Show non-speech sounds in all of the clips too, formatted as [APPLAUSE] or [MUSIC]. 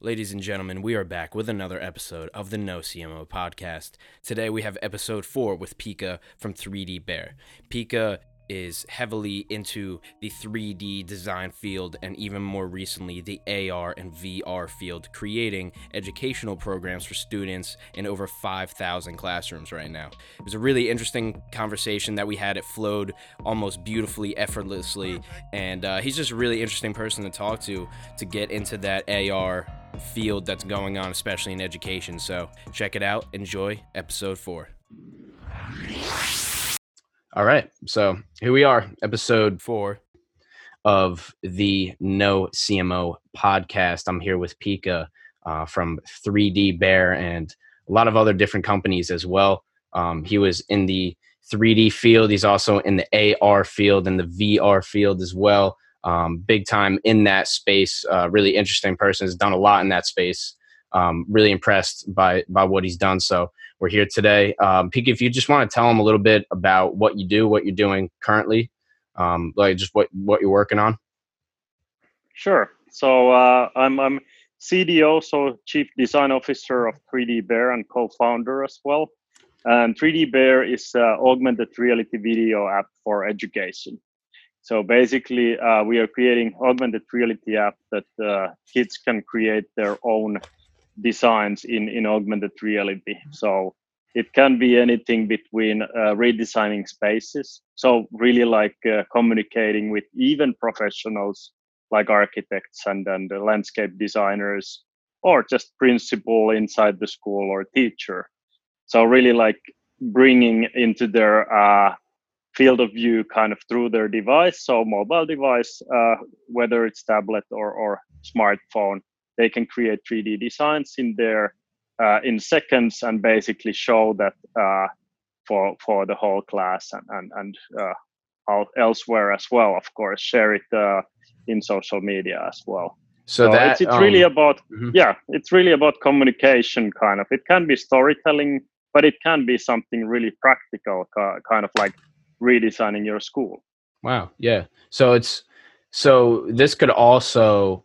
Ladies and gentlemen, we are back with another episode of the No CMO podcast. Today we have episode four with Pekka from 3D Bear. Pekka is heavily into the 3D design field and even more recently the AR and VR field, creating educational programs for students in over 5,000 classrooms right now. It was a really interesting conversation that we had. It flowed almost beautifully, effortlessly, and uh, he's just a really interesting person to talk to to get into that AR field that's going on, especially in education. So check it out. Enjoy episode four. All right. So here we are, episode four of the No CMO podcast. I'm here with Pekka uh, from 3D Bear and a lot of other different companies as well. Um, he was in the 3D field. He's also in the AR field and the VR field as well. Um, big time in that space. Uh, really interesting person. Has done a lot in that space. Um, really impressed by by what he's done. So we're here today. Um, if you just want to tell them a little bit about what you do, what you're doing currently, um, like just what what you're working on. Sure. So uh, I'm I'm CDO, so Chief Design Officer of 3D Bear and co-founder as well. And 3D Bear is uh, augmented reality video app for education. So basically, uh, we are creating augmented reality app that uh, kids can create their own designs in, in augmented reality. So it can be anything between uh, redesigning spaces. So really like uh, communicating with even professionals like architects and, and landscape designers or just principal inside the school or teacher. So really like bringing into their uh, field of view kind of through their device. So mobile device, uh, whether it's tablet or, or smartphone, they can create 3D designs in there uh, in seconds and basically show that uh, for for the whole class and and, and uh, elsewhere as well. Of course, share it uh, in social media as well. So, so that it's, it's um, really about mm-hmm. yeah, it's really about communication. Kind of, it can be storytelling, but it can be something really practical, kind of like redesigning your school. Wow. Yeah. So it's so this could also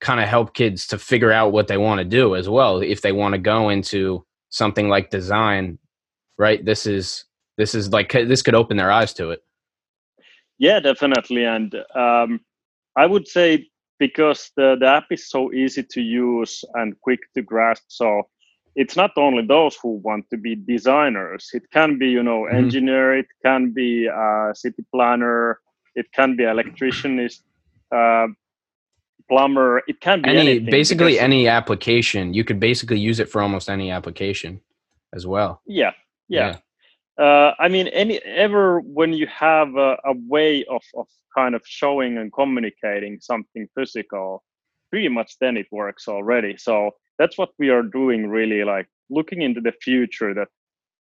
kind of help kids to figure out what they want to do as well if they want to go into something like design right? This is this is like this could open their eyes to it. Yeah definitely and um, i would say because the, the app is so easy to use and quick to grasp so it's not only those who want to be designers. It can be you know mm-hmm. engineer it can be a city planner it can be electrician uh, plumber. It can be any basically any application. You could basically use it for almost any application as well. Yeah, yeah. yeah. Uh, I mean, any ever when you have a, a, way of of kind of showing and communicating something physical, pretty much then it works already. So that's what we are doing, really, like looking into the future that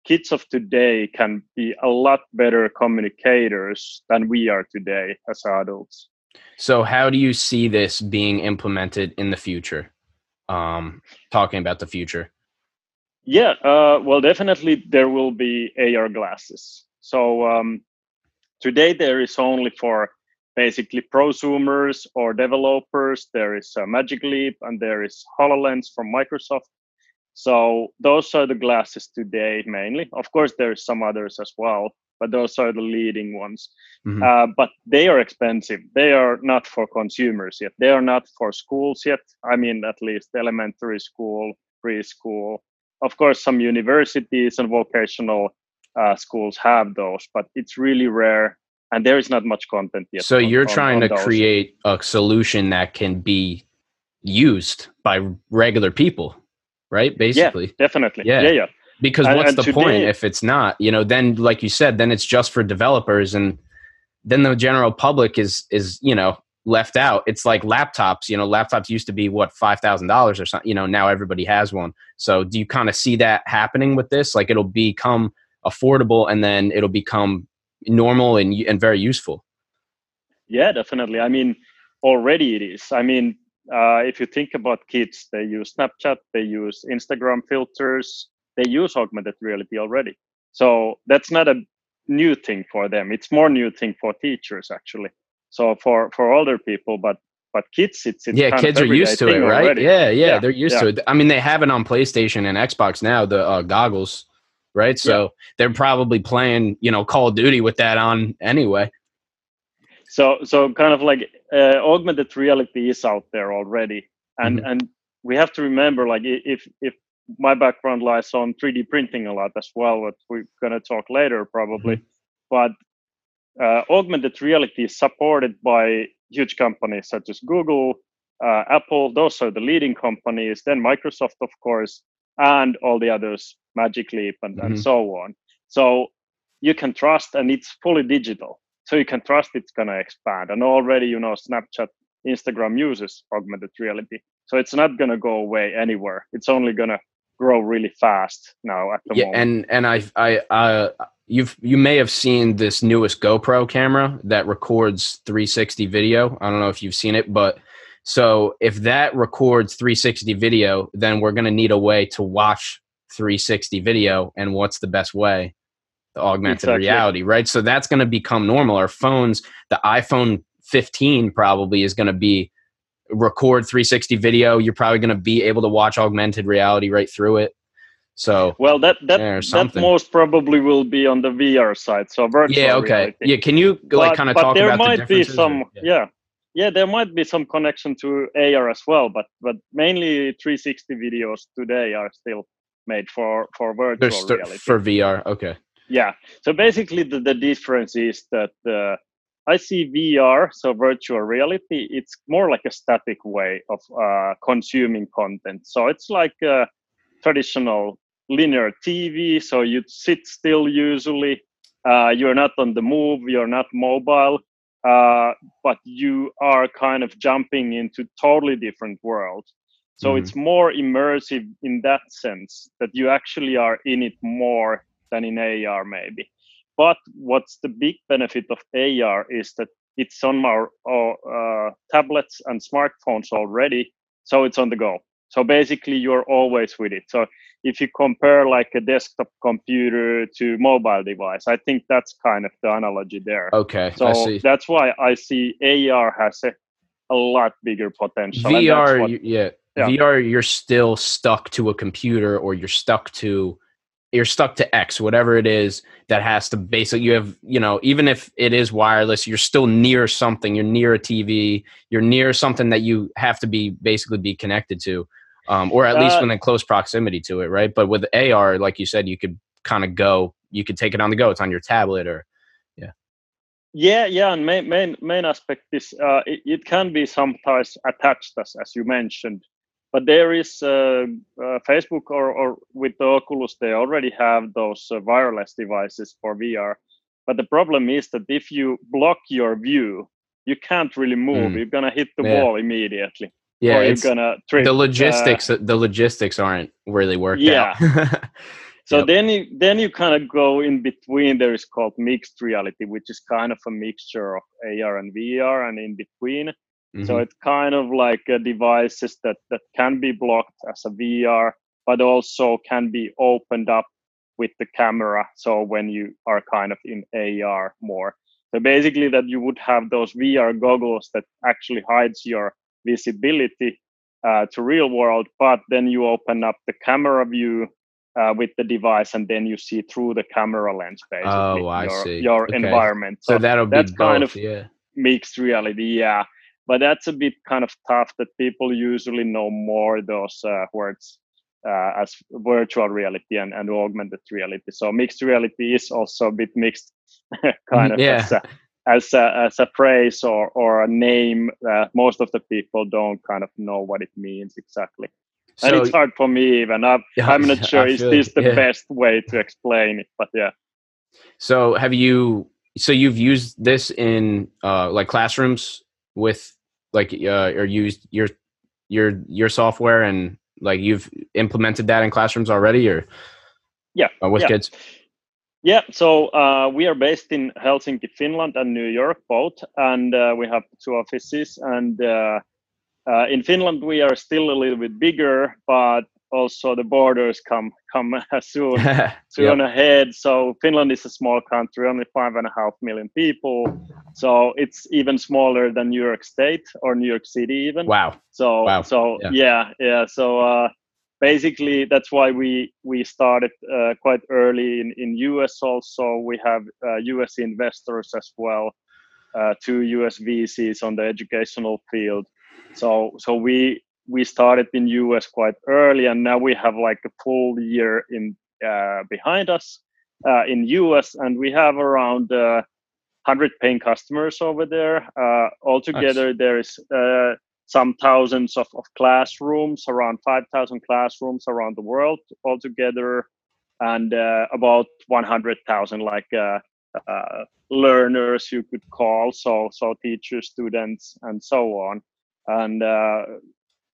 kids of today can be a lot better communicators than we are today as adults. So, how do you see this being implemented in the future? Um, talking about the future. Yeah, uh, well, definitely there will be AR glasses. So um, today there is only for basically prosumers or developers. There is uh, Magic Leap and there is HoloLens from Microsoft. So those are the glasses today mainly. Of course, there's some others as well but those are the leading ones. Mm-hmm. Uh, but they are expensive. They are not for consumers yet. They are not for schools yet. I mean, at least elementary school, preschool. Of course, some universities and vocational uh, schools have those, but it's really rare. And there is not much content yet. So on, you're trying on, on to those. create a solution that can be used by regular people, right? Basically. Yeah, definitely. Yeah, yeah. yeah because and, what's and the today, point if it's not? You know then like you said then it's just for developers and then the general public is is you know left out. It's like laptops you know laptops used to be what $5000 or something you know now everybody has one. So do you kind of see that happening with this? Like it'll become affordable and then it'll become normal and and very useful. Yeah definitely. I mean already it is. I mean uh, if you think about kids they use snapchat they use instagram filters they use augmented reality already. So that's not a new thing for them. It's more new thing for teachers actually. So for for older people, but but kids, it's, it's yeah, kids are used to it, right? Yeah, yeah, Yeah, they're used yeah. to it. I mean, they have it on PlayStation and Xbox now, the uh, goggles, right? So they're probably playing, you know, Call of Duty with that on anyway. so so kind of like uh, augmented reality is out there already and Mhm. and we have to remember like if if my background lies on 3d printing a lot as well what we're going to talk later probably. But uh, augmented reality is supported by huge companies such as google uh, apple. Those are the leading companies then microsoft of course and all the others magic leap and, Mhm. and so on. So you can trust and it's fully digital so you can trust it's going to expand. And already you know snapchat instagram uses augmented reality so it's not going to go away anywhere. It's only going to grow really fast now at the Yeah, moment and and I I uh you've you may have seen this newest GoPro camera that records 360 video. I don't know if you've seen it, but so if that records 360 video, then we're going to need a way to watch 360 video and what's the best way? The augmented Exactly. reality, right? So that's going to become normal. Our phones, the iPhone 15 probably is going to be record 360 video. You're probably going to be able to watch augmented reality right through it. So well that that, Yeah, that most probably will be on the vr side so virtual yeah, okay, reality. yeah. Can you like kind of talk there about the might be differences? or- some yeah. yeah there might be some connection to ar as well but but mainly 360 videos today are still made for for virtual st- reality for VR. Okay. yeah so basically the, the difference is that uh, i see vr so virtual reality it's more like a static way of uh, consuming content so it's like a traditional linear tv so you sit still usually uh, you're not on the move you're not mobile uh, but you are kind of jumping into totally different world. so Mhm. it's more immersive in that sense that you actually are in it more than in AR maybe. But what's the big benefit of AR is that it's on our, our uh, tablets and smartphones already, so it's on the go. So basically, you're always with it. So if you compare like a desktop computer to mobile device, I think that's kind of the analogy there. Okay. so I see. that's why I see AR has a, a lot bigger potential. VR, what- yeah, yeah. VR, you're still stuck to a computer, or you're stuck to, you're stuck to X, whatever it is that has to basically. You have, you know, even if it is wireless, you're still near something. You're near a TV. You're near something that you have to be basically be connected to, um, or at least Uh, within close proximity to it, right? But with AR, like you said, you could kind of go. You could take it on the go. It's on your tablet or yeah. Yeah, yeah, and main main main aspect is uh, it, it can be sometimes attached as as you mentioned, but there is uh, uh, Facebook or or with the Oculus they already have those uh, wireless devices for VR. But the problem is that if you block your view, you can't really move. Mm. You're gonna hit the Yeah. wall immediately, yeah, or you're gonna trip. the uh, logistics. the logistics aren't really worked Yeah. out. [LAUGHS] So Yep. then you then you kind of go in between. There is called mixed reality, which is kind of a mixture of AR and VR, and in between. So Mhm. it's kind of like uh, devices that that can be blocked as a VR, but also can be opened up with the camera. So when you are kind of in AR more, so basically that you would have those VR goggles that actually hides your visibility uh, to real world, but then you open up the camera view uh, with the device, and then you see through the camera lens basically Oh, I your, see. your Okay. environment. so that'll be that's both. kind of yeah. mixed reality yeah but that's a bit kind of tough that people usually know more those uh, words uh, as virtual reality and, and augmented reality so mixed reality is also a bit mixed [LAUGHS] kind of Yeah. as, a, as, a, as a phrase or, or a name uh, most of the people don't kind of know what it means exactly and it's hard for me even i'm, Yeah, I'm not [LAUGHS] sure is this the Yeah. best way to explain it but yeah so have you so you've used this in uh like classrooms with like uh or used your your your software and like you've implemented that in classrooms already or Yeah, uh, with yeah. kids Yeah, so uh, we are based in Helsinki, Finland, and New York both, and uh, we have two offices. And uh, uh, in Finland, we are still a little bit bigger, but also the borders come come [LAUGHS] soon [LAUGHS] soon Yep. ahead. So Finland is a small country, only five and a half million people. So it's even smaller than New York State or New York City even. Wow. So Wow. so Yeah. yeah yeah. So uh, basically that's why we we started uh, quite early in in US. Also we have uh, US investors as well, uh, two US VCs on the educational field. So so we we started in US quite early, and now we have like a full year in uh, behind us uh, in US, and we have around uh, 100 paying customers over there. Uh, altogether, there is uh, some thousands of, of classrooms, around 5,000 classrooms around the world altogether, and uh, about 100,000 like uh, uh, learners you could call, so so teachers, students, and so on. And uh,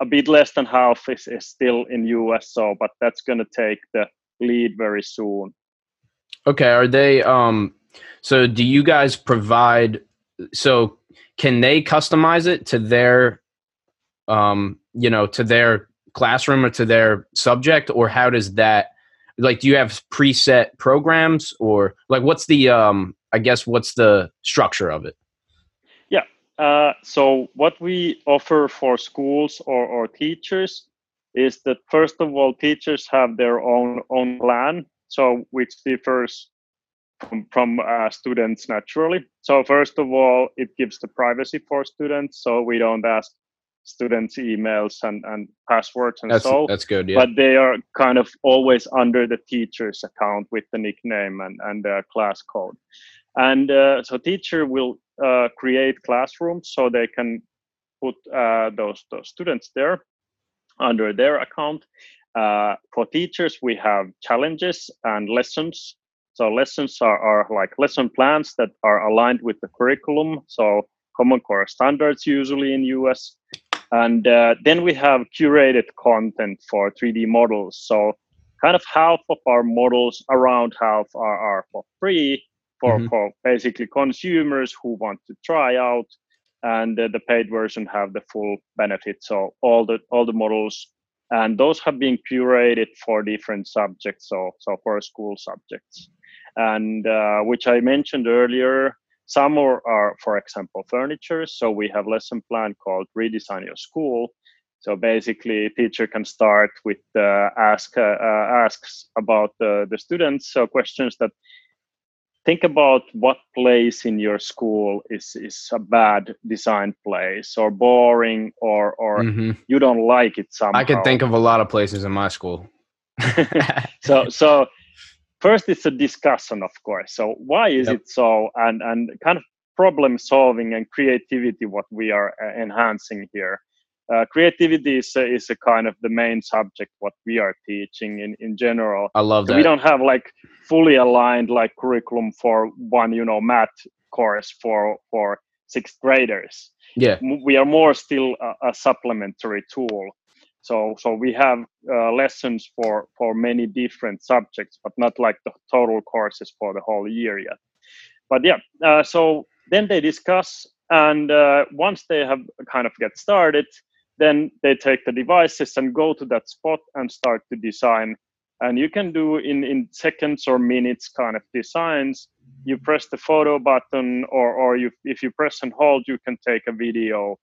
a bit less than half is, is still in US, so but that's going to take the lead very soon. Okay. Are they um so do you guys provide so can they customize it to their um you know to their classroom or to their subject or how does that like do you have preset programs or like what's the um I guess what's the structure of it? Uh, so what we offer for schools or, or teachers is that first of all, teachers have their own own plan, so which differs from from uh, students naturally. So first of all, it gives the privacy for students, so we don't ask students emails and, and passwords and That's so. that's good. Yeah. But they are kind of always under the teacher's account with the nickname and and the class code. And uh, so teacher will uh, create classrooms so they can put uh, those those students there under their account. Uh, for teachers, we have challenges and lessons. So lessons are, are like lesson plans that are aligned with the curriculum. So Common Core standards usually in US. And uh, then we have curated content for 3D models. So kind of half of our models, around half are, are for free for, Mhm. for basically consumers who want to try out and uh, the paid version have the full benefit so all the all the models. And those have been curated for different subjects so so for school subjects. And uh, which i mentioned earlier some are, are for example furniture. So we have lesson plan called redesign your school. So basically teacher can start with uh, ask uh, uh, asks about the, the students so questions that think about what place in your school is is a bad design place or boring or or Mhm. you don't like it somehow I could think of a lot of places in my school. [LAUGHS] [LAUGHS] so so first it's a discussion of course so why is Yep. it so and and kind of problem solving and creativity what we are uh, enhancing here uh, creativity is a, is a kind of the main subject what we are teaching in in general I love that. we don't have like fully aligned like curriculum for one you know math course for for sixth graders yeah. We are more still a, a supplementary tool so so we have uh, lessons for for many different subjects but not like the total courses for the whole year yet but yeah uh, so then they discuss and uh, once they have kind of get started then they take the devices and go to that spot and start to design. And you can do in in seconds or minutes kind of designs. You press the photo button or or you if you press and hold you can take a video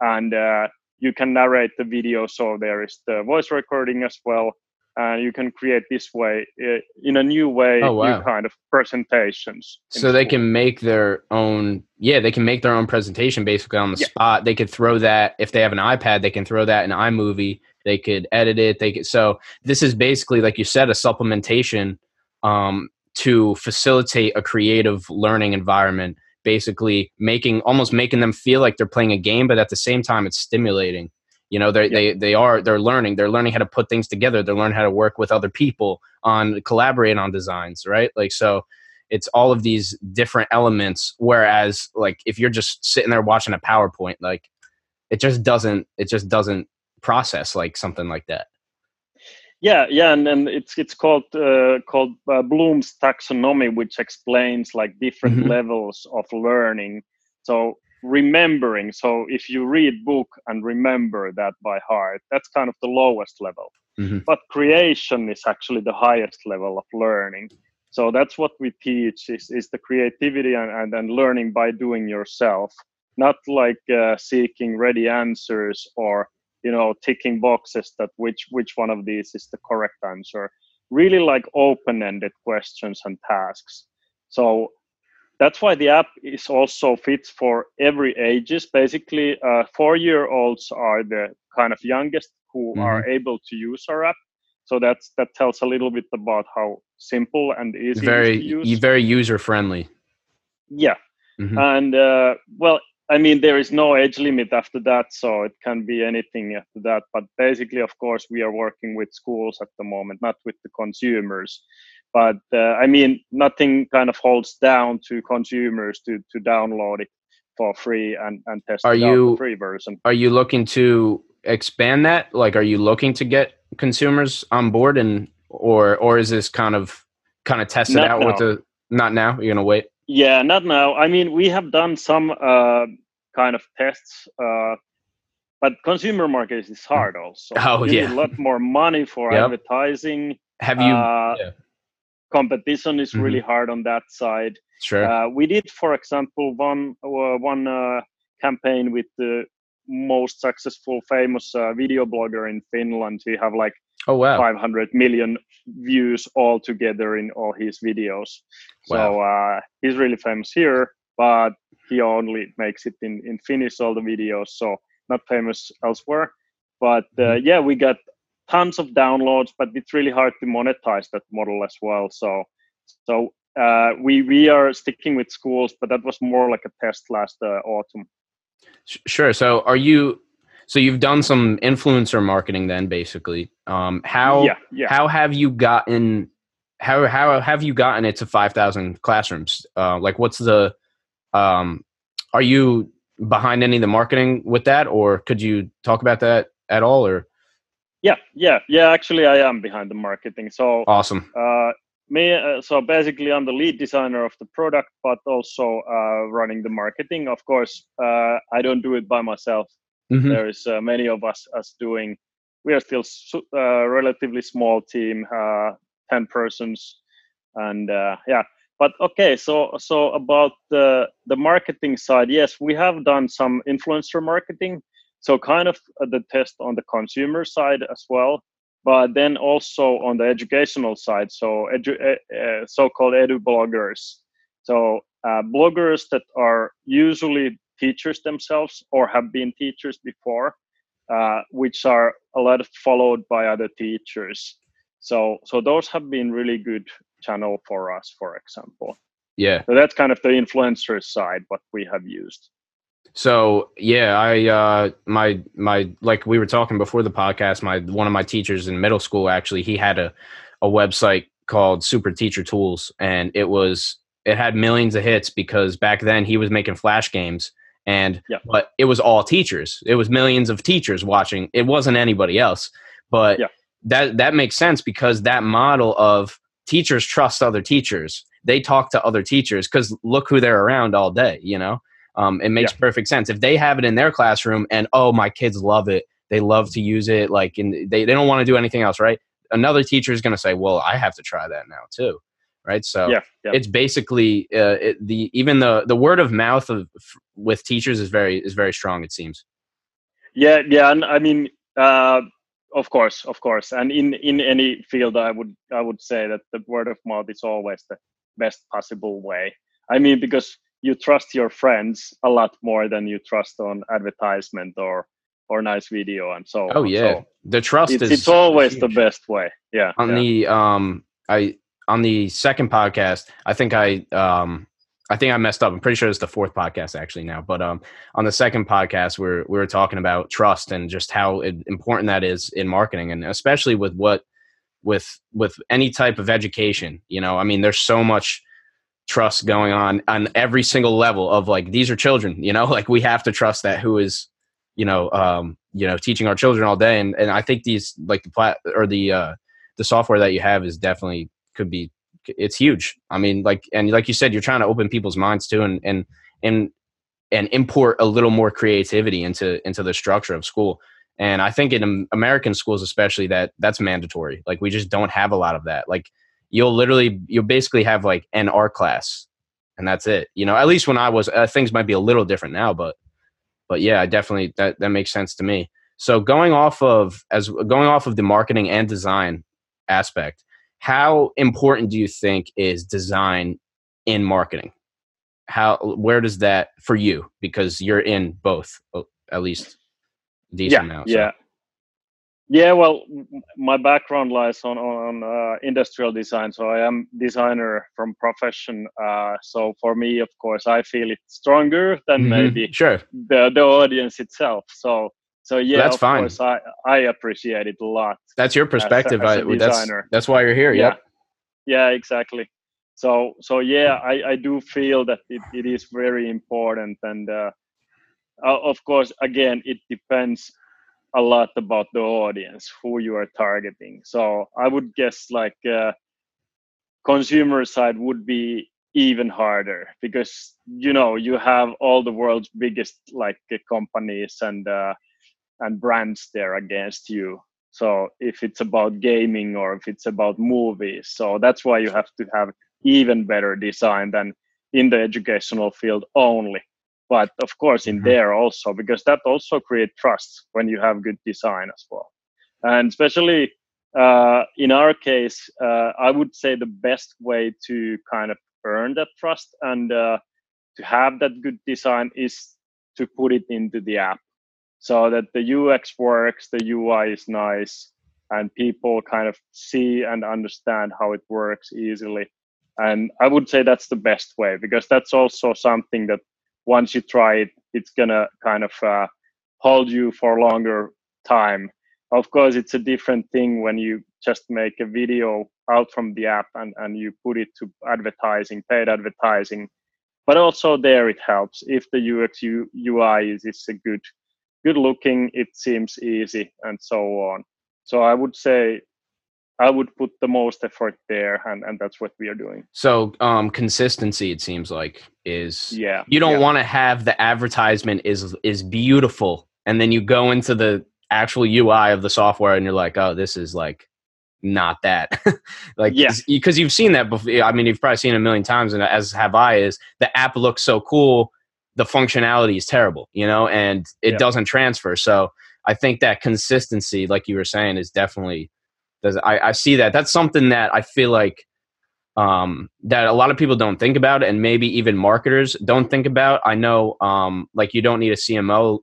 and uh, you can narrate the video so there is the voice recording as well and you can create this way uh, in a new way Oh, wow. new kind of presentations so they school. can make their own yeah they can make their own presentation basically on the Yeah. spot they could throw that if they have an ipad they can throw that in imovie they could edit it they could so this is basically like you said a supplementation um, to facilitate a creative learning environment basically making almost making them feel like they're playing a game but at the same time it's stimulating you know they Yeah. they they are they're learning. They're learning how to put things together. They're learning how to work with other people on collaborate on designs right? Like so it's all of these different elements. Whereas like if you're just sitting there watching a powerpoint like it just doesn't it just doesn't process like something like that. Yeah yeah and, and it's it's called uh, called uh, bloom's taxonomy which explains like different Mhm. levels of learning. So remembering. So if you read book and remember that by heart that's kind of the lowest level. Mm-hmm. but creation is actually the highest level of learning. So that's what we teach is, is the creativity and, and, and learning by doing yourself not like uh, seeking ready answers or you know ticking boxes that which which one of these is the correct answer. Really like open-ended questions and tasks. So that's why the app is also fits for every ages basically uh, four year olds are the kind of youngest who mm-hmm. are able to use our app so that's that tells a little bit about how simple and easy very very user friendly yeah mm-hmm. and uh, well I mean, there is no age limit after that, so it can be anything after that. But basically, of course, we are working with schools at the moment, not with the consumers. But uh, I mean, nothing kind of holds down to consumers to to download it for free and and test are you, free version. Are you looking to expand that? Like, are you looking to get consumers on board, and or or is this kind of kind of tested out now. with the? Not now. You're gonna wait. Yeah, not now. I mean, we have done some uh, kind of tests, uh, but consumer market is hard [LAUGHS] also. Oh you yeah, a lot more money for yep. advertising. Have you? Uh, yeah. Competition is mm-hmm. really hard on that side. Sure. Uh, we did, for example, one uh, one uh, campaign with the most successful, famous video blogger in Finland. He have like oh wow 500 million views all together in all his videos wow. so uh, he's really famous here but he only makes it in in finnish all the videos so not famous elsewhere but uh, mm-hmm. yeah we got tons of downloads but it's really hard to monetize that model as well so so uh, we we are sticking with schools but that was more like a test last uh, autumn sure so are you so you've done some influencer marketing then, basically. Um, how yeah, yeah. how have you gotten how how have you gotten it to five thousand classrooms? Uh, like, what's the um, are you behind any of the marketing with that, or could you talk about that at all? Or yeah, yeah, yeah. Actually, I am behind the marketing. So awesome. Uh, me, uh, so basically, I'm the lead designer of the product, but also uh, running the marketing. Of course, uh, I don't do it by myself. Mm-hmm. There is uh, many of us us doing. We are still a uh, relatively small team, uh, ten persons, and uh, yeah. But okay, so so about the the marketing side, yes, we have done some influencer marketing. So kind of the test on the consumer side as well, but then also on the educational side. So edu- uh, so-called edu bloggers. So uh, bloggers that are usually teachers themselves or have been teachers before, uh, which are a lot followed by other teachers. So so those have been really good channel for us, for example. Yeah. So that's kind of the influencer side what we have used. So yeah, I uh my my like we were talking before the podcast, my one of my teachers in middle school actually he had a a website called Super Teacher Tools and it was it had millions of hits because back then he was making flash games and but it was all teachers. It was millions of teachers watching. It wasn't anybody else. But yeah. that that makes sense because that model of teachers trust other teachers. They talk to other teachers because look who they're around all day you know um, it makes yeah. perfect sense if they have it in their classroom and oh my kids love it they love to use it like and they, they don't want to do anything else right another teacher is going to say well i have to try that now too right? So yeah, yeah. it's basically uh, it, the even the the word of mouth of with teachers is very is very strong. It seems. Yeah, yeah, and I mean, uh, of course, of course, and in in any field, I would I would say that the word of mouth is always the best possible way. I mean, because you trust your friends a lot more than you trust on advertisement or or nice video and so oh yeah so the trust it's, is it's always huge. the best way yeah on yeah. the um i on the second podcast, I think I um I think I messed up. I'm pretty sure it's the fourth podcast actually now. But um on the second podcast, we're we were talking about trust and just how important that is in marketing, and especially with what with with any type of education. You know, I mean, there's so much trust going on on every single level of like these are children. You know, [LAUGHS] like we have to trust that who is you know um you know teaching our children all day, and and I think these like the plat or the uh the software that you have is definitely could be it's huge. I mean, like and like you said, you're trying to open people's minds too, and and and and import a little more creativity into into the structure of school. And I think in American schools, especially, that that's mandatory. Like we just don't have a lot of that. Like you'll literally, you'll basically have like an art class, and that's it. You know, at least when I was, uh, things might be a little different now, but but yeah, definitely that that makes sense to me. So going off of as going off of the marketing and design aspect, how important do you think is design in marketing? How where does that for you because you're in both at least decent yeah, now. So. Yeah. Yeah, well, my background lies on on uh, industrial design, so I am designer from profession. Uh, so for me, of course, I feel it stronger than mm-hmm. maybe sure the the audience itself. So so yeah, that's of fine. course, I I appreciate it a lot. That's your perspective. As as I, that's that's why you're here. Yeah. Yep. Yeah, exactly. So so yeah, I I do feel that it, it is very important and. Uh, uh, of course again it depends a lot about the audience who you are targeting. So i would guess like uh, consumer side would be even harder because you know you have all the world's biggest like uh, companies and uh, and brands there against you. So if it's about gaming or if it's about movies so that's why you have to have even better design than in the educational field only but of course in mm-hmm. there also because that also create trust when you have good design as well and especially uh, in our case uh, i would say the best way to kind of earn that trust and uh, to have that good design is to put it into the app so that the ux works the ui is nice and people kind of see and understand how it works easily and i would say that's the best way because that's also something that once you try it, it's gonna kind of uh, hold you for longer time. Of course, it's a different thing when you just make a video out from the app and, and you put it to advertising, paid advertising. But also there it helps if the UX UI is, is a good, good looking, it seems easy and so on. So I would say I would put the most effort there, and, and that's what we are doing. So, um, consistency it seems like is yeah. You don't yeah. want to have the advertisement is is beautiful, and then you go into the actual UI of the software, and you're like, oh, this is like not that. [LAUGHS] like, yeah, because you've seen that before. I mean, you've probably seen it a million times, and as have I. Is the app looks so cool, the functionality is terrible, you know, and it yeah. doesn't transfer. So, I think that consistency, like you were saying, is definitely I, I see that. That's something that I feel like um, that a lot of people don't think about, and maybe even marketers don't think about. I know, um, like you don't need a CMO.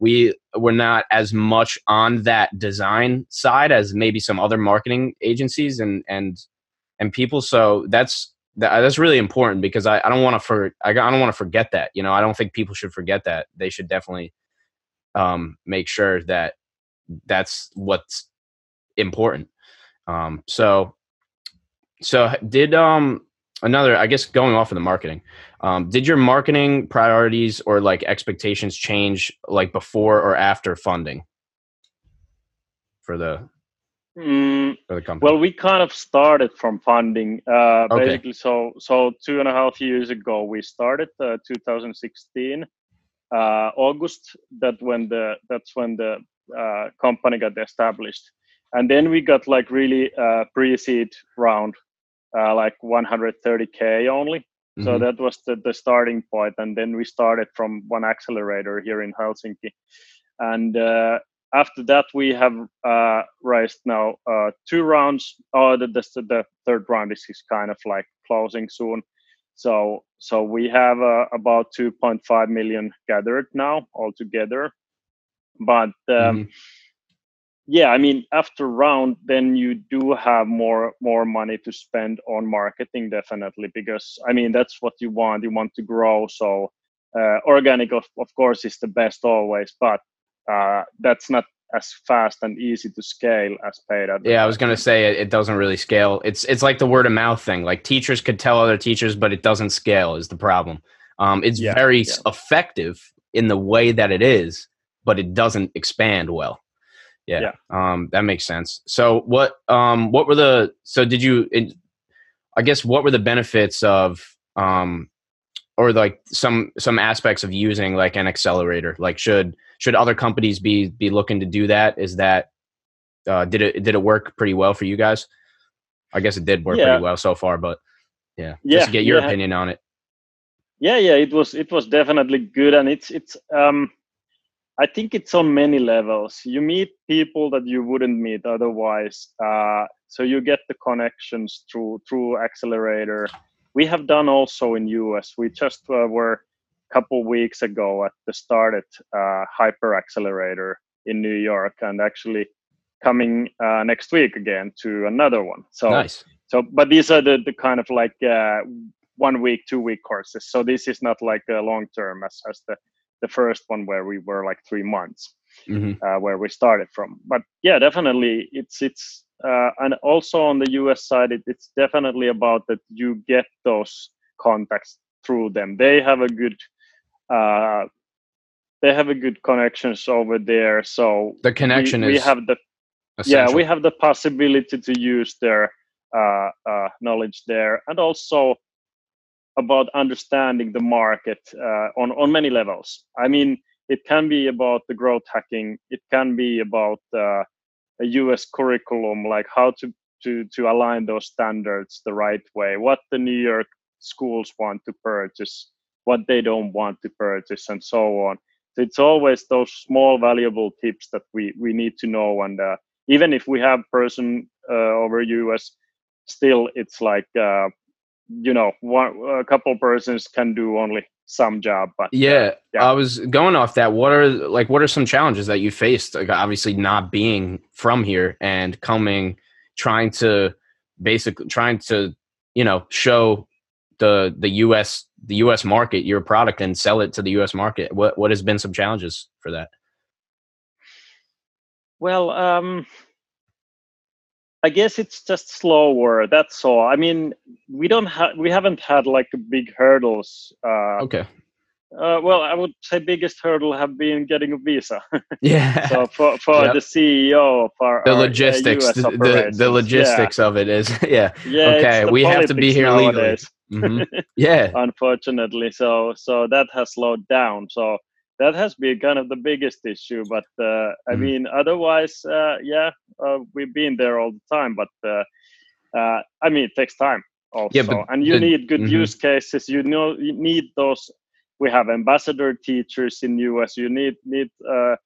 We we're not as much on that design side as maybe some other marketing agencies and and and people. So that's that, that's really important because I, I don't want to for I, I don't want to forget that. You know, I don't think people should forget that. They should definitely um, make sure that that's what's important. Um, so, so did um another? I guess going off of the marketing, um, did your marketing priorities or like expectations change like before or after funding for the Mm, for the company? well, we kind of started from funding. Uh, Okay. Basically, so so two and a half years ago, we started uh, 2016 uh, August. That when the that's when the uh, company got established and then we got like really uh, pre-seed round uh, like 130k only. Mm-hmm. so that was the, the starting point and then we started from one accelerator here in helsinki. And uh, after that we have uh, raised now uh, two rounds. Oh the, the, the third round is, is kind of like closing soon. So so we have uh, about 2.5 million gathered now altogether. But um, mm-hmm yeah i mean after round then you do have more more money to spend on marketing definitely because i mean that's what you want. You want to grow so uh, organic of, of course is the best always but uh, that's not as fast and easy to scale as paid yeah i was going to say it, it doesn't really scale. It's it's like the word of mouth thing. Like teachers could tell other teachers but it doesn't scale is the problem. Um, it's yeah, very yeah. effective in the way that it is but it doesn't expand well yeah, yeah. Um, that makes sense. So what um what were the so did you it, I guess what were the benefits of um or like some some aspects of using like an accelerator? Like should should other companies be be looking to do that? Is that uh, did it did it work pretty well for you guys? I guess it did work Yeah. pretty well so far, but yeah, Yeah, just to get your yeah. opinion on it. yeah yeah it was it was definitely good and it's it's um i think it's on many levels. You meet people that you wouldn't meet otherwise uh so you get the connections through through accelerator. We have done also in us we just uh, were a couple weeks ago at the started uh, hyper accelerator in new york and actually coming uh, next week again to another one. So nice. so but these are the, the kind of like uh, one week two week courses. So this is not like a long term as, as the the first one where we were like three months hmm uh, where we started from. But yeah definitely it's it's uh, and also on the us side it, it's definitely about that you get those contacts through them. They have a good uh, they have a good connections over there so The connection we, we is have the essential. yeah we have the possibility to use their uh, uh, knowledge there. And also about understanding the market uh, on on many levels. I mean it can be about the growth hacking. It can be about uh, a us curriculum like how to to to align those standards the right way what the new york schools want to purchase what they don't want to purchase and so on. So it's always those small valuable tips that we we need to know and uh, even if we have person uh, over us still it's like uh, you know one a couple persons can do only some job but uh, yeah, yeah. I was going off that. What are like what are some challenges that you faced? Like obviously not being from here and coming, trying to basically trying to you know show the the U.S. the U.S. market your product and sell it to the U.S. market. What what has been some challenges for that? well um i guess it's just slower that's all i mean we don't have we haven't had like big hurdles uh, Okay. uh well i would say biggest hurdle have been getting a visa [LAUGHS] Yeah. [LAUGHS] so for for Yep. the ceo of our the uh, logistics, US the, the, logistics of it is [LAUGHS] yeah. yeah, yeah Okay, we have to be here legally. nowadays. hmm Yeah. unfortunately so so that has slowed down so that has been kind of the biggest issue but uh, i Mhm. mean otherwise uh, yeah uh, we've been there all the time but uh, uh, i mean it takes time also yeah, but and you need good mhm. use cases you know you need those we have ambassador teachers in us you need need uh,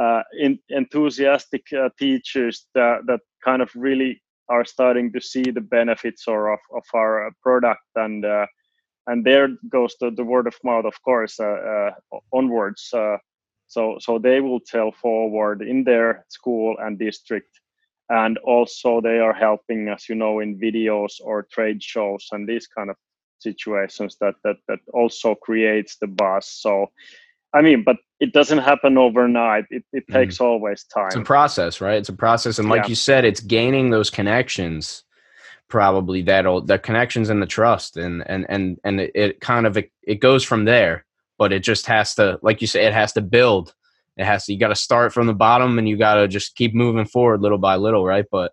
uh, in, enthusiastic uh, teachers that, that kind of really are starting to see the benefits or of, of our product and uh, and there goes the, the word of mouth of course uh, uh, onwards uh, so so they will tell forward in their school and district and also they are helping us you know in videos or trade shows and these kind of situations that that that also creates the buzz so i mean but it doesn't happen overnight it, it Mhm. takes always time It's a process, right? It's a process, and like Yeah. you said, it's gaining those connections. Probably that'll the connections and the trust, and and and and it, it kind of it, it goes from there. But it just has to, like you say, it has to build. It has to. You got to start from the bottom, and you got to just keep moving forward little by little, right? But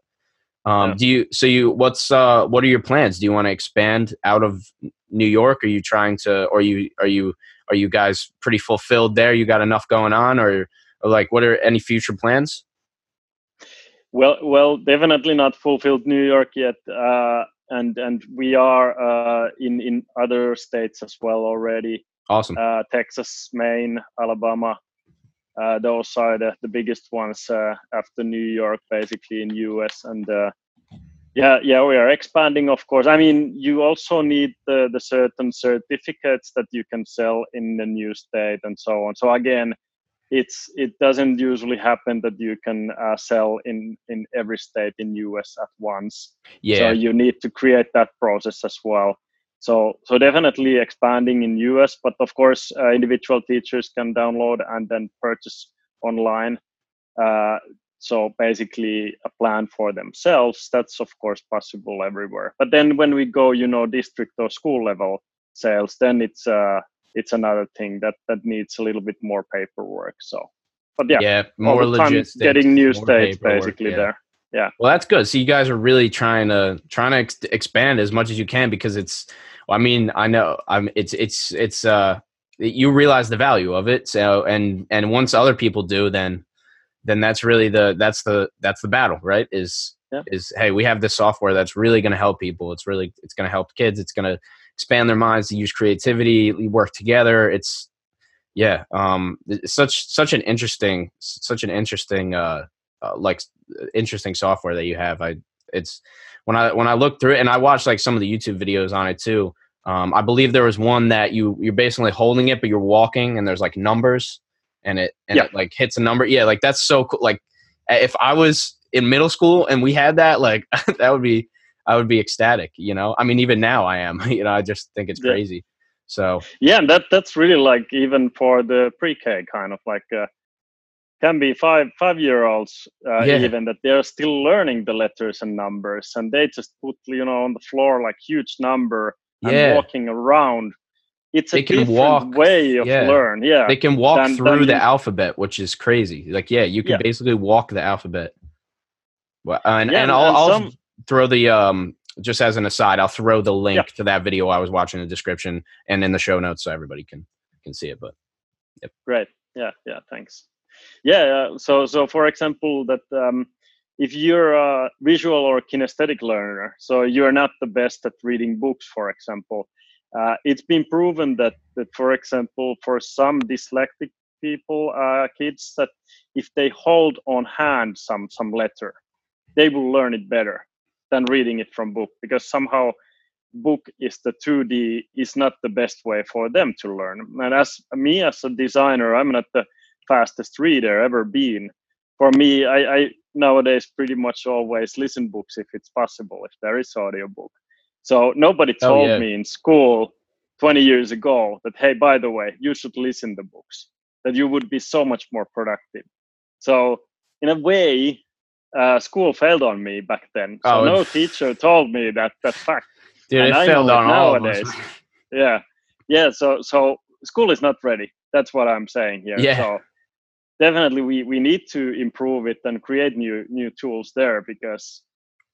um, Yeah. do you? So you, what's uh, what are your plans? Do you want to expand out of New York? Are you trying to, or you are you are you guys pretty fulfilled there? You got enough going on, or, or like what are any future plans? Well, well, definitely not fulfilled New York yet, uh, and and we are uh, in in other states as well already. Awesome. Uh, Texas, Maine, Alabama. Uh, those are the, the biggest ones uh, after New York, basically in US. And uh, yeah, yeah, we are expanding, of course. I mean, you also need the the certain certificates that you can sell in the new state and so on. So again, it's it doesn't usually happen that you can uh, sell in in every state in us at once. Yeah. so you need to create that process as well. So so definitely expanding in us but of course uh, individual teachers can download and then purchase online uh, so basically a plan for themselves. That's of course possible everywhere. But then when we go you know district or school level sales then it's uh it's another thing that that needs a little bit more paperwork so but yeah, yeah. More logistics. getting new states basically yeah. there Yeah. Well, that's good. So you guys are really trying to trying to ex- expand as much as you can because it's. I mean, I know. I'm. It's it's it's. uh you realize the value of it. So and and once other people do, then then that's really the that's the that's the battle, right? Is yeah. is hey, we have this software that's really going to help people. It's really it's going to help kids. It's going to expand their minds to use creativity, work together. It's yeah, um, it's such such an interesting such an interesting uh, uh like interesting software that you have. I it's when I when I look through it and I watched like some of the YouTube videos on it too. Um, I believe there was one that you you're basically holding it, but you're walking, and there's like numbers, and it and yeah. it like hits a number. Yeah, like that's so cool. Like if I was in middle school and we had that, like [LAUGHS] that would be I would be ecstatic. You know, I mean, even now I am. [LAUGHS] You know, I just think it's yeah. crazy. So yeah, and that that's really like even for the pre-K kind of like. Uh, can be five five year olds uh, yeah. even that they're still learning the letters and numbers and they just put you know on the floor like huge number and yeah. walking around it's a they can different walk, way of yeah. learn yeah they can walk than, through than the alphabet which is crazy like yeah you can yeah. basically walk the alphabet well, and, and I'll, and some, I'll throw the um just as an aside i'll throw the link to that video i was watching in the description and in the show notes so everybody can can see it but yep. great yeah yeah thanks. Yeah so so for example that um, if you're a visual or kinesthetic learner so you're not the best at reading books for example uh, it's been proven that that for example for some dyslexic people uh, kids that if they hold on hand some some letter they will learn it better than reading it from book because somehow book is the 2d is not the best way for them to learn and as me as a designer i'm not the fastest reader ever been. For me, I, I nowadays pretty much always listen books if it's possible, if there is audiobook. So nobody oh, told oh, yeah. me in school 20 years ago that hey, by the way, you should listen to books. That you would be so much more productive. So in a way, uh, school failed on me back then. So oh, no teacher told me that that fact. Dude, and it I failed on nowadays. yeah, yeah. So so school is not ready. That's what I'm saying here. Yeah. So definitely we we need to improve it and create new new tools there because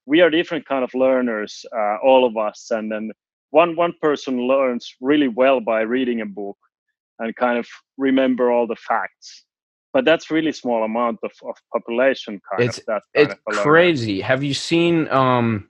we are different kind of learners uh, all of us and then one one person learns really well by reading a book and kind of remember all the facts but that's really small amount of, of population kind it's, of that. it's crazy. Have you seen um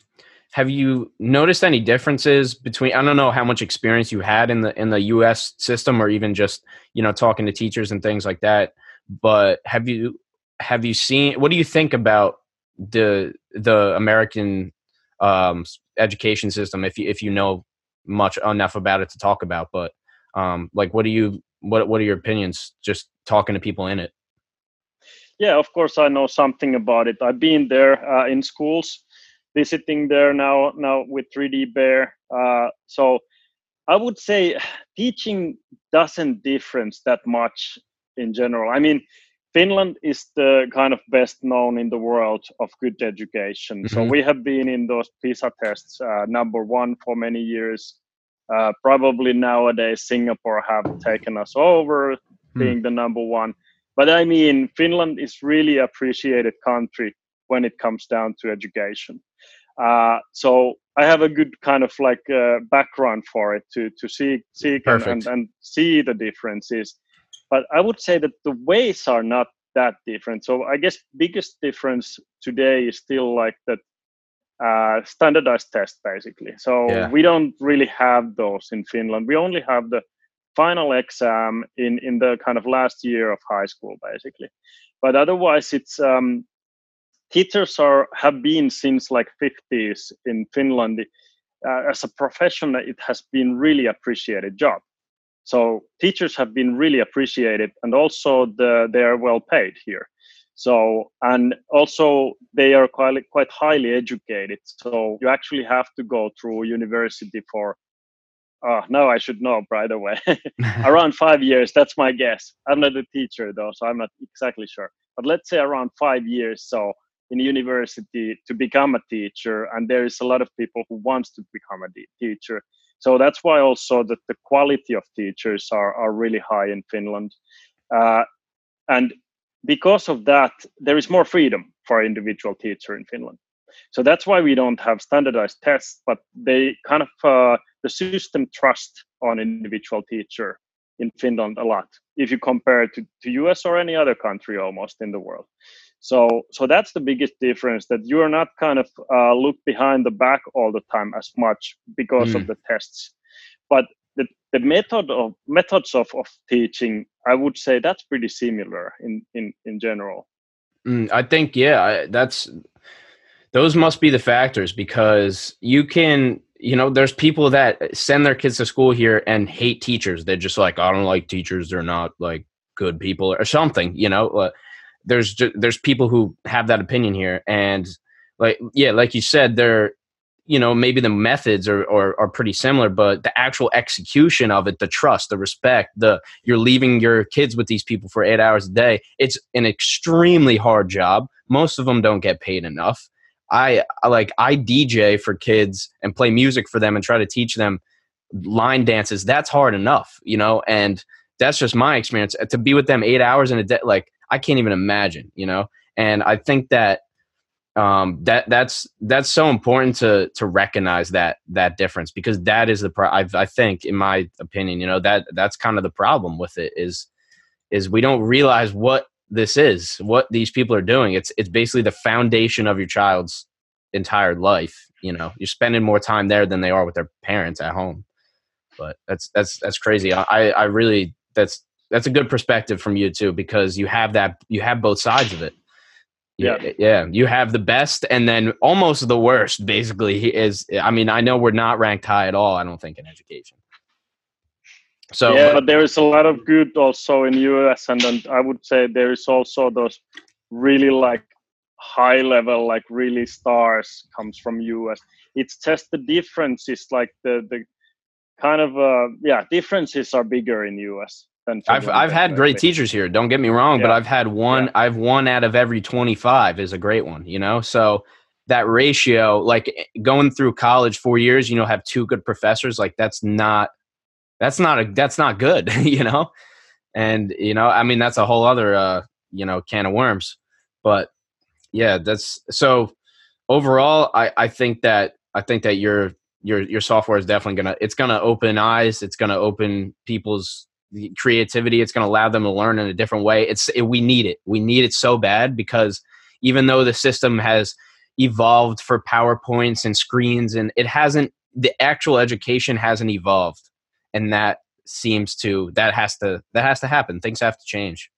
have you noticed any differences between i don't know how much experience you had in the in the us system or even just you know talking to teachers and things like that but have you have you seen what do you think about the the American um, education system if you if you know much enough about it to talk about but um, like what do you what what are your opinions just talking to people in it yeah of course i know something about it i've been there uh, in schools visiting there now now with 3d bear uh, so i would say teaching doesn't difference that much in general. I mean, Finland is the kind of best known in the world of good education. Mm-hmm. So we have been in those PISA tests uh, number one for many years. Uh, probably nowadays Singapore have taken us over, mm. being the number one. But I mean, Finland is really appreciated country when it comes down to education. Uh, so I have a good kind of like uh, background for it to to see see and, and, and see the differences but i would say that the ways are not that different so i guess biggest difference today is still like that uh, standardized test basically so yeah. we don't really have those in finland we only have the final exam in in the kind of last year of high school basically but otherwise it's um, teachers are have been since like 50s in finland uh, as a profession it has been really appreciated job so teachers have been really appreciated, and also the, they are well paid here. So and also they are quite quite highly educated. So you actually have to go through university for. Uh, no, I should know by the way. [LAUGHS] around five years, that's my guess. I'm not a teacher though, so I'm not exactly sure. But let's say around five years. So in university to become a teacher, and there is a lot of people who wants to become a teacher so that's why also that the quality of teachers are, are really high in Finland. Uh, and because of that, there is more freedom for individual teacher in Finland. So that's why we don't have standardized tests, but they kind of uh, the system trust on individual teacher in Finland a lot if you compare it to, to US or any other country almost in the world. So, so that's the biggest difference that you are not kind of uh, look behind the back all the time as much because mm. of the tests, but the, the method of methods of, of teaching, I would say that's pretty similar in in in general. Mm, I think yeah, that's those must be the factors because you can you know there's people that send their kids to school here and hate teachers. They're just like i don't like teachers. They're not like good people or something you know? Uh, there's just, there's people who have that opinion here and like yeah like you said they're you know maybe the methods are, are, are pretty similar but the actual execution of it the trust the respect the you're leaving your kids with these people for eight hours a day it's an extremely hard job. Most of them don't get paid enough. I like i dj for kids and play music for them and try to teach them line dances. That's hard enough you know and that's just my experience. To be with them eight hours in a day like I can't even imagine, you know. And I think that um, that that's that's so important to to recognize that that difference because that is the pro- I, I think in my opinion, you know that that's kind of the problem with it is is we don't realize what this is, what these people are doing. It's it's basically the foundation of your child's entire life. You know, you're spending more time there than they are with their parents at home. But that's that's that's crazy. I I really that's that's a good perspective from you too because you have that you have both sides of it yeah. Yeah you have the best and then almost the worst basically. Is i mean i know we're not ranked high at all i don't think in education. So yeah but there is a lot of good also in us and then i would say there is also those really like high level like really stars comes from us it's just the differences, like the the kind of uh yeah differences are bigger in us I've I've had great teachers here. Don't get me wrong, yeah. but I've had one. Yeah. I've one out of every twenty five is a great one. You know, so that ratio, like eh, going through college four years, you know, have two good professors. Like that's not that's not a that's not good. [LAUGHS] You know, and you know, I mean, that's a whole other uh, you know can of worms. But yeah, that's so overall. I I think that I think that your your your software is definitely gonna it's gonna open eyes. It's gonna open people's creativity. It's going to allow them to learn in a different way. It's it, we need it. We need it so bad because even though the system has evolved for powerpoints and screens, and it hasn't, the actual education hasn't evolved, and that seems to that has to that has to happen. Things have to change.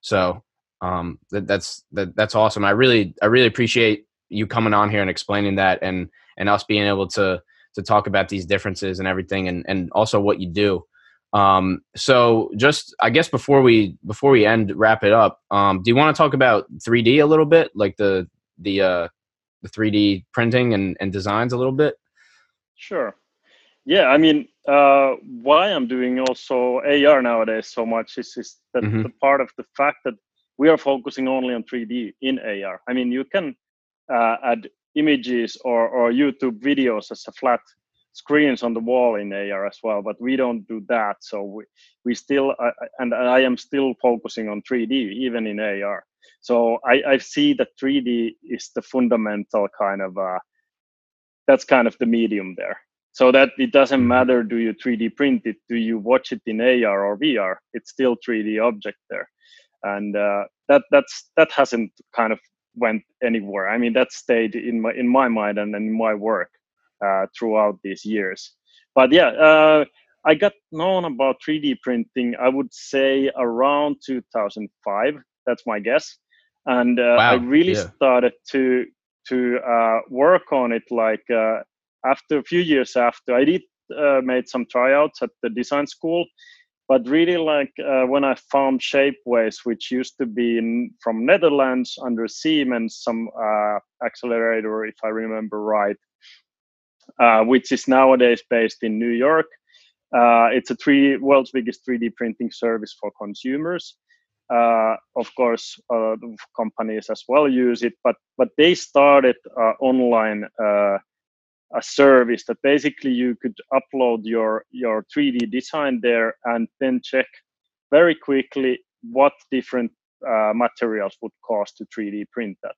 So um, that, that's that, that's awesome. I really I really appreciate you coming on here and explaining that, and and us being able to to talk about these differences and everything, and and also what you do. Um, so just I guess before we before we end wrap it up, um, do you want to talk about 3D a little bit, like the the uh, the 3D printing and, and designs a little bit? Sure. Yeah, I mean, uh, why I'm doing also AR nowadays so much is, is that mm-hmm. the part of the fact that we are focusing only on 3D in AR. I mean, you can uh, add images or, or YouTube videos as a flat screens on the wall in AR as well, but we don't do that. So we, we still, uh, and I am still focusing on 3D even in AR. So I, I see that 3D is the fundamental kind of, uh, that's kind of the medium there. So that it doesn't matter, do you 3D print it, do you watch it in AR or VR, it's still 3D object there. And uh, that that's that hasn't kind of went anywhere. I mean, that stayed in my in my mind and in my work throughout these years. But yeah, uh, I got known about 3D printing, I would say around 2005. That's my guess. And uh, wow. I really yeah. started to to uh, work on it like uh, after a few years after I did uh, made some tryouts at the design school but really like uh, when i found shapeways which used to be in, from netherlands under siemens some uh, accelerator if i remember right uh, which is nowadays based in New York. Uh, it's a three world's biggest 3D printing service for consumers. Uh, of course, uh, companies as well use it, but but they started uh, online uh, a service that basically you could upload your your 3D design there and then check very quickly what different materials would cost to 3D print that.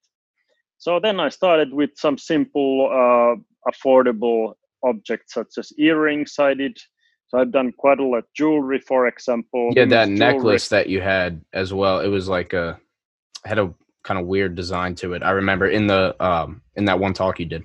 So then I started with some simple, uh, affordable objects such as earrings. I did So I've done quite a lot jewelry, for example. Yeah, that necklace that you had as well. It was like a had a kind of weird design to it. I remember in the um in that one talk you did.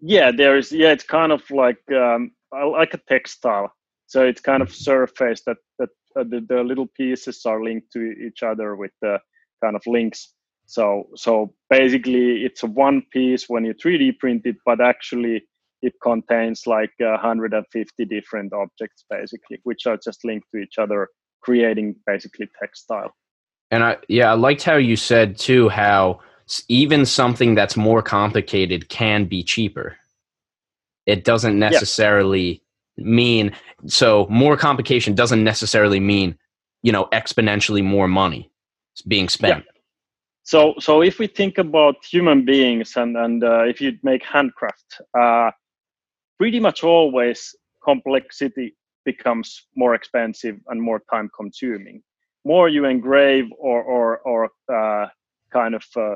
Yeah, there's yeah, it's kind of like um like a textile. So it's kind of surface that that uh, the, the little pieces are linked to each other with the kind of links. So so basically, it's a one piece when you 3D print it, but actually it contains like 150 different objects basically, which are just linked to each other, creating basically textile. And I yeah, I liked how you said too how even something that's more complicated can be cheaper. It doesn't necessarily yeah. mean so more complication doesn't necessarily mean you know exponentially more money being spent. Yeah. So so if we think about human beings and and uh, if you make handcraft, uh, pretty much always complexity becomes more expensive and more time consuming. More you engrave or or or uh, kind of uh,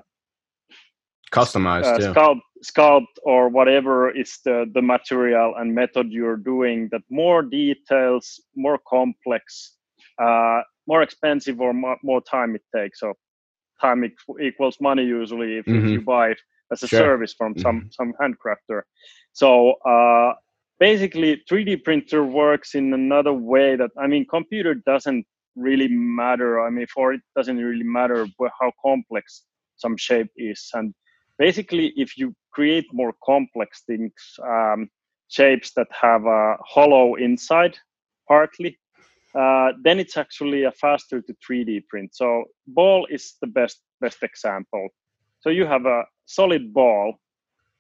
customized, uh, yeah. sculpt, sculpt or whatever is the the material and method you're doing. That more details, more complex, uh, more expensive or more, more time it takes. So time equals money usually if, mm-hmm. if you buy it as a sure. service from some mm-hmm. some handcrafter. So uh, basically, 3D printer works in another way that I mean, computer doesn't really matter. I mean, for it doesn't really matter how complex some shape is. And basically, if you create more complex things, um, shapes that have a hollow inside, partly, uh, then it's actually a faster to 3D print. So ball is the best best example. So you have a solid ball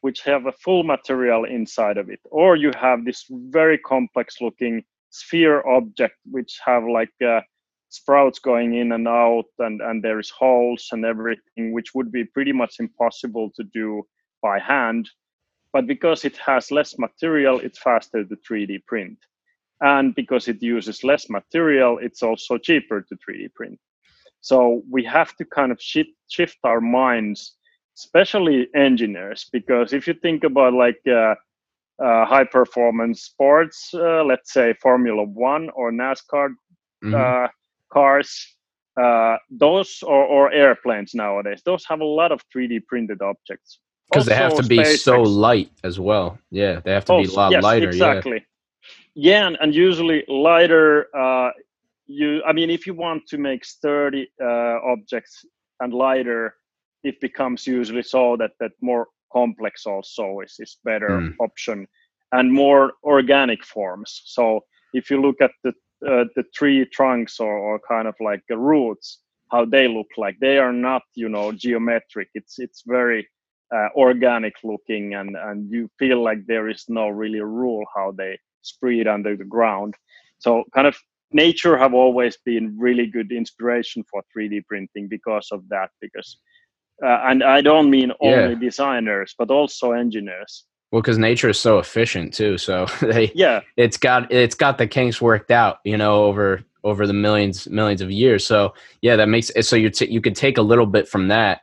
which have a full material inside of it or you have this very complex looking sphere object which have like uh, sprouts going in and out and and there's holes and everything which would be pretty much impossible to do by hand but because it has less material it's faster to 3d print and because it uses less material it's also cheaper to 3d print so we have to kind of shift shift our minds especially engineers, because if you think about like uh, uh, high performance sports, uh, let's say Formula One or NASCAR mm-hmm. Uh, cars, uh, those or, or, airplanes nowadays, those have a lot of 3D printed objects. Because they have to be so light as well. Yeah, they have to be a lot yes, lighter. Exactly. Yeah, and, and usually lighter. Uh, you, I mean, if you want to make sturdy uh, objects and lighter, it becomes usually so that that more complex also is is better mm. option and more organic forms so if you look at the uh, the tree trunks or, or kind of like the roots how they look like they are not you know geometric it's it's very uh, organic looking and and you feel like there is no really rule how they spread under the ground so kind of nature have always been really good inspiration for 3d printing because of that because uh, and I don't mean only yeah. designers, but also engineers. Well, because nature is so efficient too, so [LAUGHS] they yeah, it's got it's got the kinks worked out, you know, over over the millions millions of years. So yeah, that makes it so you t- you could take a little bit from that,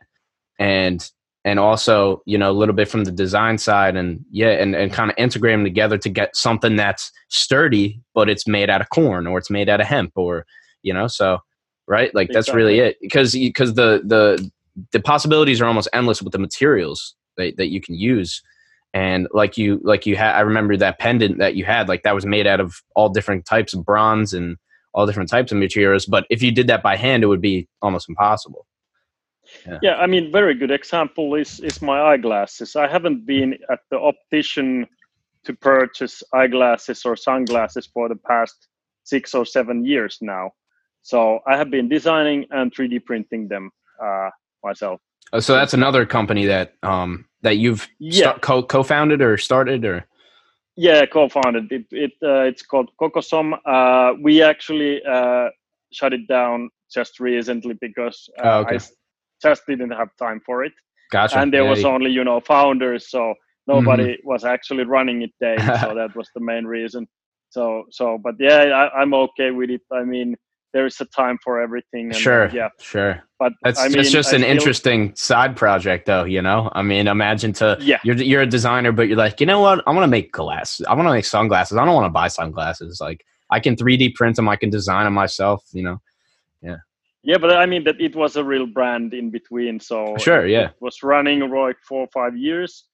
and and also you know a little bit from the design side, and yeah, and and kind of integrate them together to get something that's sturdy, but it's made out of corn or it's made out of hemp or you know, so right, like exactly. that's really it. Because because the the the possibilities are almost endless with the materials that, that you can use. And like you like you had i remember that pendant that you had like that was made out of all different types of bronze and all different types of materials but if you did that by hand it would be almost impossible yeah. yeah i mean very good example is is my eyeglasses i haven't been at the optician to purchase eyeglasses or sunglasses for the past six or seven years now so i have been designing and 3d printing them uh, myself. Oh, so that's another company that um that you've yeah. co co-founded or started or yeah co-founded it, it uh, it's called Cocosom. Uh, we actually uh, shut it down just recently because uh, oh, okay. I just didn't have time for it. Gotcha. And there yeah, was only you know founders, so nobody mm-hmm. was actually running it daily. [LAUGHS] so that was the main reason. So so, but yeah, I, I'm okay with it. I mean, there's a time for everything. And, sure. Yeah. Sure. But That's I it's mean, just I an still- interesting side project, though. You know, I mean, imagine to Yeah. you're you're a designer, but you're like, you know what? I want to make glasses. I want to make sunglasses. I don't want to buy sunglasses. Like, I can 3D print them. I can design them myself. You know. Yeah, but I mean that it was a real brand in between. So Sure, yeah. it was running like four or five years.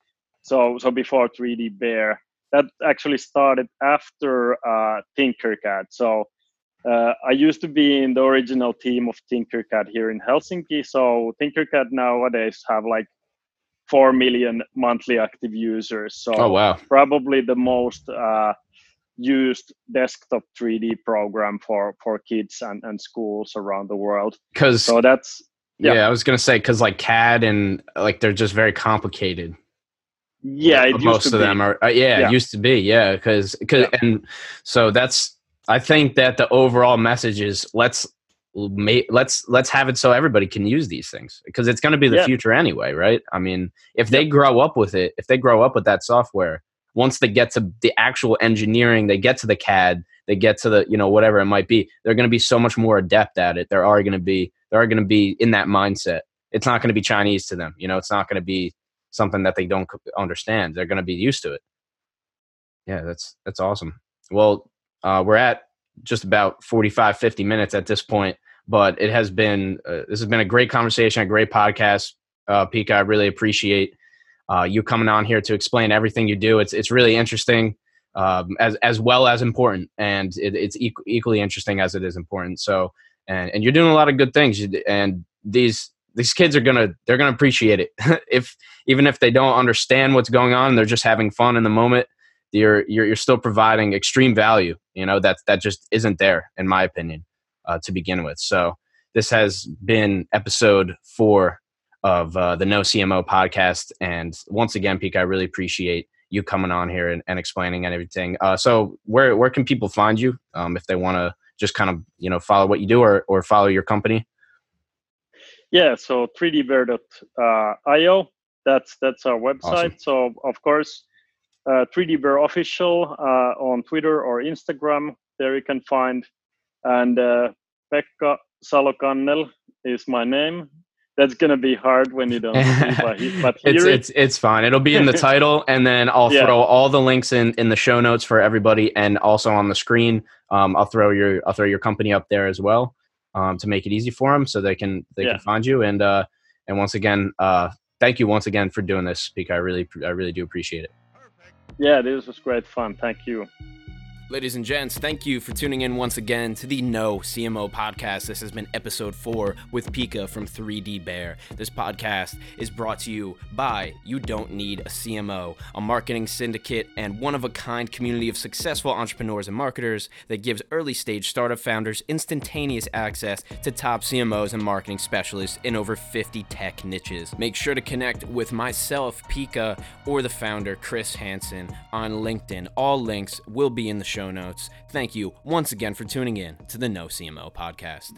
So so before 3D Bear, that actually started after uh, Tinkercad. So uh, I used to be in the original team of Tinkercad here in Helsinki. So Tinkercad nowadays have like four million monthly active users. So Oh wow. probably the most uh, used desktop 3D program for for kids and, and schools around the world. Because So that's yeah. yeah. I was gonna say because like CAD and like they're just very complicated. yeah, it used most of be. them are uh, yeah, Yeah. it used to be yeah because Yeah. and so that's i think that the overall message is let's let's let's have it so everybody can use these things because it's going to be the future anyway right i mean if they grow up with it if they grow up with that software once they get to the actual engineering they get to the cad they get to the you know whatever it might be they're going to be so much more adept at it. There are going to be they're going to be in that mindset. It's not going to be chinese to them you know it's not going to be something that they don't understand. They're going to be used to it. Yeah that's that's awesome. Well uh, we're at just about 45 50 minutes at this point but it has been uh, this has been a great conversation a great podcast. Uh, Pekka, i really appreciate uh, you coming on here to explain everything you do it's it's really interesting um, as as well as important and it, it's equ- equally interesting as it is important. So and and you're doing a lot of good things and these these kids are gonna they're gonna appreciate it. [LAUGHS] If even if they don't understand what's going on they're just having fun in the moment you're you're, you're still providing extreme value you know that that just isn't there in my opinion uh, to begin with. So this has been episode four of uh, the no cmo podcast and once again Pekka, i really appreciate you coming on here and, and explaining and everything uh, so where where can people find you um, if they want to just kind of you know follow what you do or, or follow your company Yeah, so 3dbear.io. That's that's our website. Awesome. So of course, uh, 3D Bear official uh, on Twitter or Instagram. There you can find. And uh, Pekka Salokannel is my name. That's gonna be hard when you don't see, [LAUGHS] but, he, but it's it's it's fine. It'll be in the [LAUGHS] title, and then I'll Yeah. throw all the links in in the show notes for everybody, and also on the screen. Um, I'll throw your I'll throw your company up there as well um, to make it easy for them, so they can they Yeah. can find you. And uh, and once again, uh, thank you once again for doing this, Speak. I really I really do appreciate it. yeah, this was great fun. Thank you. Ladies and gents, thank you for tuning in once again to the No CMO podcast. This has been episode four with Pekka from 3D Bear. This podcast is brought to you by You Don't Need a CMO, a marketing syndicate and one of a kind community of successful entrepreneurs and marketers that gives early stage startup founders instantaneous access to top CMOs and marketing specialists in over 50 tech niches. Make sure to connect with myself, Pekka, or the founder, Chris Hanson, on LinkedIn. All links will be in the show notes. Thank you once again for tuning in to the No CMO podcast.